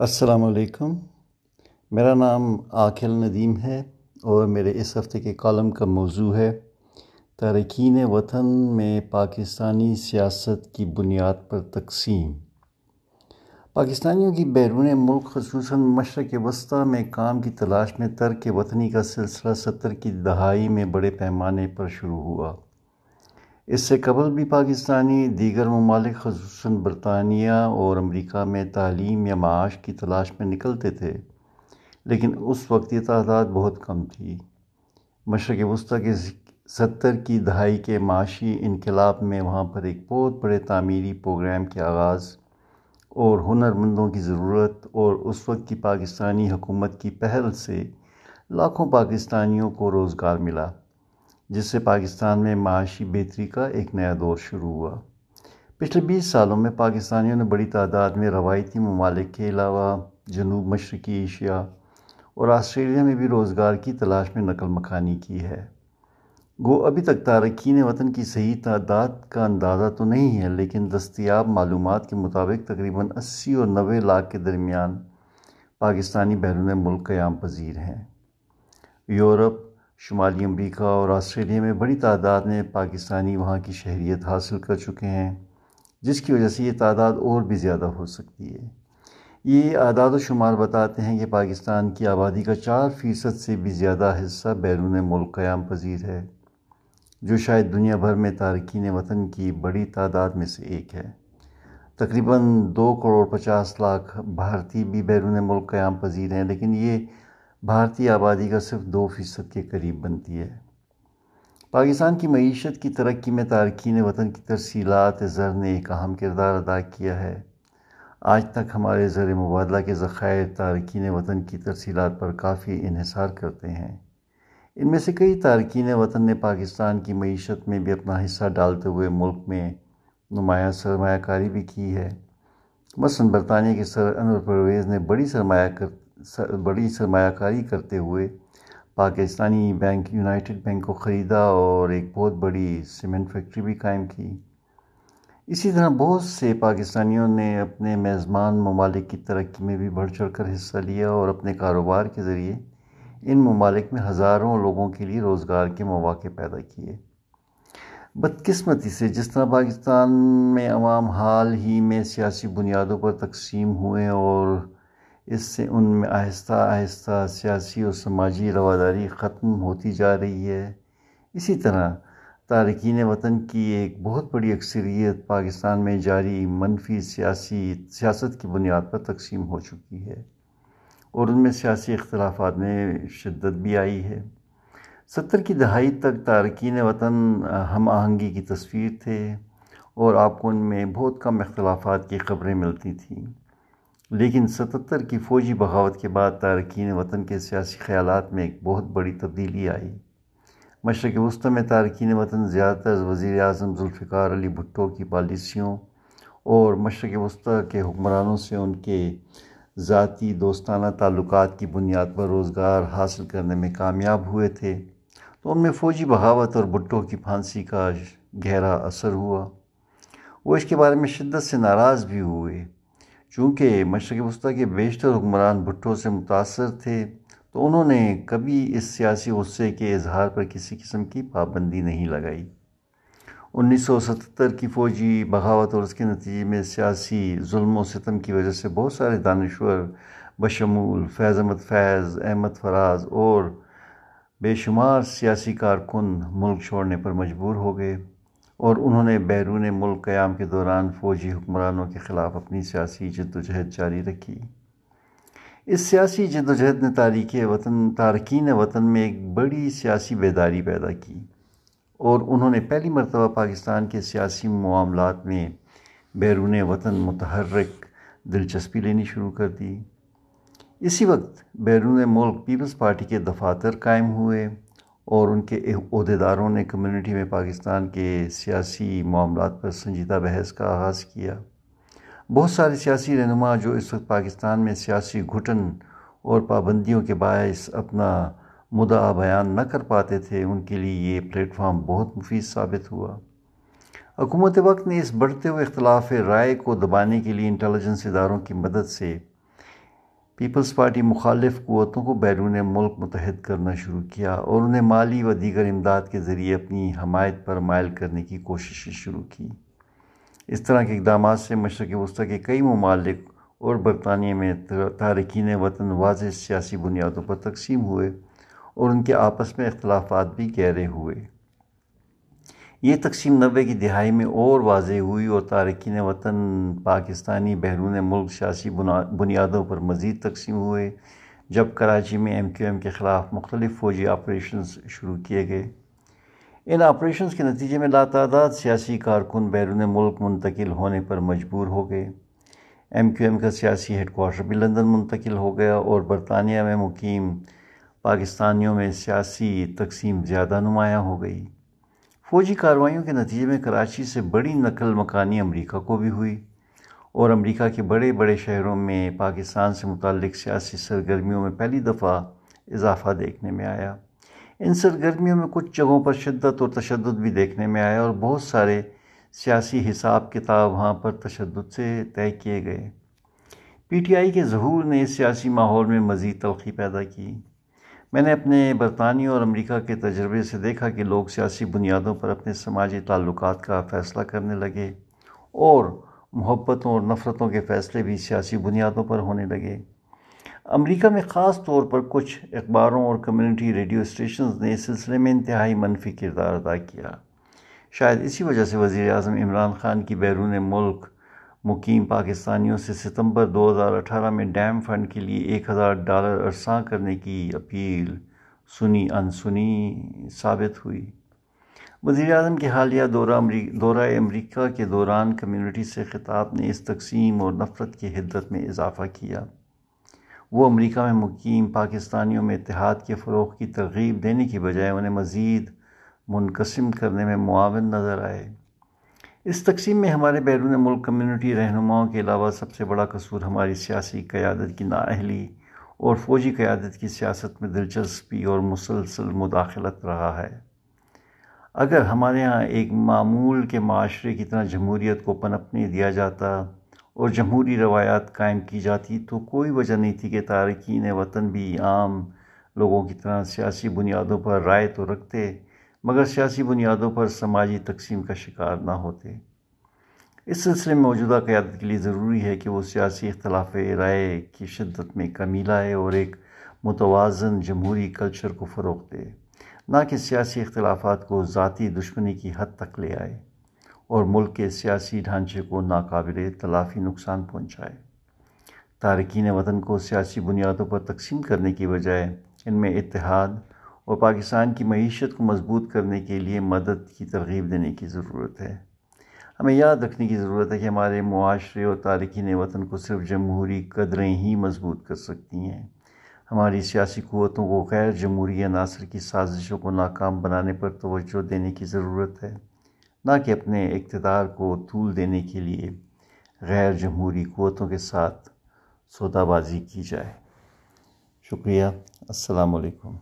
السلام علیکم۔ میرا نام عاقل ندیم ہے اور میرے اس ہفتے کے کالم کا موضوع ہے، تارکین وطن میں پاکستانی سیاست کی بنیاد پر تقسیم۔ پاکستانیوں کی بیرون ملک، خصوصاً مشرق وسطی میں کام کی تلاش میں ترک وطنی کا سلسلہ ستر کی دہائی میں بڑے پیمانے پر شروع ہوا۔ اس سے قبل بھی پاکستانی دیگر ممالک خصوصاً برطانیہ اور امریکہ میں تعلیم یا معاش کی تلاش میں نکلتے تھے، لیکن اس وقت یہ تعداد بہت کم تھی۔ مشرق وسطی کے ستر کی دہائی کے معاشی انقلاب میں وہاں پر ایک بہت بڑے تعمیری پروگرام کے آغاز اور ہنر مندوں کی ضرورت اور اس وقت کی پاکستانی حکومت کی پہل سے لاکھوں پاکستانیوں کو روزگار ملا۔ جس سے پاکستان میں معاشی بہتری کا ایک نیا دور شروع ہوا۔ پچھلے بیس سالوں میں پاکستانیوں نے بڑی تعداد میں روایتی ممالک کے علاوہ جنوب مشرقی ایشیا اور آسٹریلیا میں بھی روزگار کی تلاش میں نقل مکانی کی ہے۔ گو، ابھی تک تارکین وطن کی صحیح تعداد کا اندازہ تو نہیں ہے، لیکن دستیاب معلومات کے مطابق تقریباً اسی اور نوے لاکھ کے درمیان پاکستانی بیرون ملک قیام پذیر ہیں۔ یورپ شمالی امریکہ اور آسٹریلیا میں بڑی تعداد میں پاکستانی وہاں کی شہریت حاصل کر چکے ہیں، جس کی وجہ سے یہ تعداد اور بھی زیادہ ہو سکتی ہے۔ یہ اعداد و شمار بتاتے ہیں کہ پاکستان کی آبادی کا چار فیصد سے بھی زیادہ حصہ بیرون ملک قیام پذیر ہے، جو شاید دنیا بھر میں تارکین وطن کی بڑی تعداد میں سے ایک ہے۔ تقریباً دو کروڑ پچاس لاکھ بھارتی بھی بیرون ملک قیام پذیر ہیں، لیکن یہ بھارتی آبادی کا صرف دو فیصد کے قریب بنتی ہے۔ پاکستان کی معیشت کی ترقی میں تارکین وطن کی ترسیلات زر نے ایک اہم کردار ادا کیا ہے۔ آج تک ہمارے زر مبادلہ کے ذخائر تارکین وطن کی ترسیلات پر کافی انحصار کرتے ہیں۔ ان میں سے کئی تارکین وطن نے پاکستان کی معیشت میں بھی اپنا حصہ ڈالتے ہوئے ملک میں نمایاں سرمایہ کاری بھی کی ہے۔ مثلاً برطانیہ کے سر انور پرویز نے بڑی سرمایہ کر بڑی سرمایہ کاری کرتے ہوئے پاکستانی بینک یونائٹڈ بینک کو خریدا اور ایک بہت بڑی سیمنٹ فیکٹری بھی قائم کی۔ اسی طرح بہت سے پاکستانیوں نے اپنے میزبان ممالک کی ترقی میں بھی بڑھ چڑھ کر حصہ لیا اور اپنے کاروبار کے ذریعے ان ممالک میں ہزاروں لوگوں کے لیے روزگار کے مواقع پیدا کیے۔ بدقسمتی سے جس طرح پاکستان میں عوام حال ہی میں سیاسی بنیادوں پر تقسیم ہوئے اور اس سے ان میں آہستہ آہستہ سیاسی اور سماجی رواداری ختم ہوتی جا رہی ہے۔ اسی طرح تارکین وطن کی ایک بہت بڑی اکثریت پاکستان میں جاری منفی سیاسی، سیاست کی بنیاد پر تقسیم ہو چکی ہے اور ان میں سیاسی اختلافات میں شدت بھی آئی ہے۔ ستر کی دہائی تک تارکین وطن ہم آہنگی کی تصویر تھے اور آپ کو ان میں بہت کم اختلافات کی خبریں ملتی تھیں۔ لیکن ستتر کی فوجی بغاوت کے بعد تارکین وطن کے سیاسی خیالات میں ایک بہت بڑی تبدیلی آئی۔ مشرق وسطی میں تارکین وطن زیادہ تر وزیر اعظم ذوالفقار علی بھٹو کی پالیسیوں اور مشرق وسطی کے حکمرانوں سے ان کے ذاتی دوستانہ تعلقات کی بنیاد پر روزگار حاصل کرنے میں کامیاب ہوئے تھے۔ تو ان میں فوجی بغاوت اور بھٹو کی پھانسی کا گہرا اثر ہوا۔ وہ اس کے بارے میں شدت سے ناراض بھی ہوئے۔ چونکہ مشرق وسطی کے بیشتر حکمران بھٹو سے متاثر تھے، تو انہوں نے کبھی اس سیاسی غصے کے اظہار پر کسی قسم کی پابندی نہیں لگائی۔ انیس سو ستتر کی فوجی بغاوت اور اس کے نتیجے میں سیاسی ظلم و ستم کی وجہ سے بہت سارے دانشور، بشمول، فیض احمد فیض، احمد فراز اور بے شمار سیاسی کارکن ملک چھوڑنے پر مجبور ہو گئے۔ اور انہوں نے بیرون ملک قیام کے دوران فوجی حکمرانوں کے خلاف اپنی سیاسی جد و جہد جاری رکھی۔ اس سیاسی جد و جہد نے تاریخ وطن، تارکین وطن میں ایک بڑی سیاسی بیداری پیدا کی اور انہوں نے پہلی مرتبہ پاکستان کے سیاسی معاملات میں بیرون وطن متحرک دلچسپی لینی شروع کر دی۔ اسی وقت بیرون ملک پیپلز پارٹی کے دفاتر قائم ہوئے۔ اور ان کے عہدیداروں نے کمیونٹی میں پاکستان کے سیاسی معاملات پر سنجیدہ بحث کا آغاز کیا۔ بہت سارے سیاسی رہنما جو اس وقت پاکستان میں سیاسی گھٹن اور پابندیوں کے باعث اپنا مدعا بیان نہ کر پاتے تھے، ان کے لیے یہ پلیٹ فارم بہت مفید ثابت ہوا۔ حکومت وقت نے اس بڑھتے ہوئے اختلاف رائے کو دبانے کے لیے انٹیلیجنس اداروں کی مدد سے پیپلز پارٹی مخالف قوتوں کو بیرون ملک متحد کرنا شروع کیا اور انہیں مالی و دیگر امداد کے ذریعے اپنی حمایت پر مائل کرنے کی کوششیں شروع کی۔ اس طرح کے اقدامات سے مشرق وسطی کے کئی ممالک اور برطانیہ میں تارکین وطن واضح سیاسی بنیادوں پر تقسیم ہوئے اور ان کے آپس میں اختلافات بھی گہرے ہوئے۔ یہ تقسیم نوے کی دہائی میں اور واضح ہوئی اور تارکین وطن پاکستانی بیرون ملک سیاسی بنیادوں پر مزید تقسیم ہوئے، جب کراچی میں ایم کیو ایم کے خلاف مختلف فوجی آپریشنز شروع کیے گئے۔ ان آپریشنز کے نتیجے میں لاتعداد سیاسی کارکن بیرون ملک منتقل ہونے پر مجبور ہو گئے۔ ایم کیو ایم کا سیاسی ہیڈ کوارٹر بھی لندن منتقل ہو گیا اور برطانیہ میں مقیم پاکستانیوں میں سیاسی تقسیم زیادہ نمایاں ہو گئی۔ فوجی کارروائیوں کے نتیجے میں کراچی سے بڑی نقل مکانی امریکہ کو بھی ہوئی اور امریکہ کے بڑے بڑے شہروں میں پاکستان سے متعلق سیاسی سرگرمیوں میں پہلی دفعہ اضافہ دیکھنے میں آیا۔ ان سرگرمیوں میں کچھ جگہوں پر شدت اور تشدد بھی دیکھنے میں آیا اور بہت سارے سیاسی حساب کتاب وہاں پر تشدد سے طے کیے گئے۔ پی ٹی آئی کے ظہور نے اس سیاسی ماحول میں مزید تلخی پیدا کی۔ میں نے اپنے برطانیہ اور امریکہ کے تجربے سے دیکھا کہ لوگ سیاسی بنیادوں پر اپنے سماجی تعلقات کا فیصلہ کرنے لگے اور محبتوں اور نفرتوں کے فیصلے بھی سیاسی بنیادوں پر ہونے لگے۔ امریکہ میں خاص طور پر کچھ اخباروں اور کمیونٹی ریڈیو اسٹیشنز نے اس سلسلے میں انتہائی منفی کردار ادا کیا۔ شاید اسی وجہ سے وزیر اعظم عمران خان کی بیرون ملک مقیم پاکستانیوں سے ستمبر دو ہزار اٹھارہ میں ڈیم فنڈ کے لیے ایک ہزار ڈالر ارساں کرنے کی اپیل سنی انسنی ثابت ہوئی۔ وزیر اعظم کے حالیہ دورہ دورہ امریکہ کے دوران کمیونٹی سے خطاب نے اس تقسیم اور نفرت کی حدت میں اضافہ کیا۔ وہ امریکہ میں مقیم پاکستانیوں میں اتحاد کے فروغ کی ترغیب دینے کی بجائے انہیں مزید منقسم کرنے میں معاون نظر آئے۔ اس تقسیم میں ہمارے بیرون ملک کمیونٹی رہنماؤں کے علاوہ سب سے بڑا قصور ہماری سیاسی قیادت کی نااہلی اور فوجی قیادت کی سیاست میں دلچسپی اور مسلسل مداخلت رہا ہے۔ اگر ہمارے ہاں ایک معمول کے معاشرے کی طرح جمہوریت کو پنپنے دیا جاتا اور جمہوری روایات قائم کی جاتی تو کوئی وجہ نہیں تھی کہ تارکین وطن بھی عام لوگوں کی طرح سیاسی بنیادوں پر رائے تو رکھتے مگر سیاسی بنیادوں پر سماجی تقسیم کا شکار نہ ہوتے۔ اس سلسلے میں موجودہ قیادت کے لیے ضروری ہے کہ وہ سیاسی اختلاف رائے کی شدت میں کمی لائے اور ایک متوازن جمہوری کلچر کو فروغ دے، نہ کہ سیاسی اختلافات کو ذاتی دشمنی کی حد تک لے آئے اور ملک کے سیاسی ڈھانچے کو ناقابل تلافی نقصان پہنچائے۔ تارکین وطن کو سیاسی بنیادوں پر تقسیم کرنے کی بجائے ان میں اتحاد اور پاکستان کی معیشت کو مضبوط کرنے کے لیے مدد کی ترغیب دینے کی ضرورت ہے۔ ہمیں یاد رکھنے کی ضرورت ہے کہ ہمارے معاشرے اور تارکین وطن کو صرف جمہوری قدریں ہی مضبوط کر سکتی ہیں۔ ہماری سیاسی قوتوں کو غیر جمہوری عناصر کی سازشوں کو ناکام بنانے پر توجہ دینے کی ضرورت ہے، نہ کہ اپنے اقتدار کو طول دینے کے لیے غیر جمہوری قوتوں کے ساتھ سودا بازی کی جائے۔ شکریہ۔ السلام علیکم۔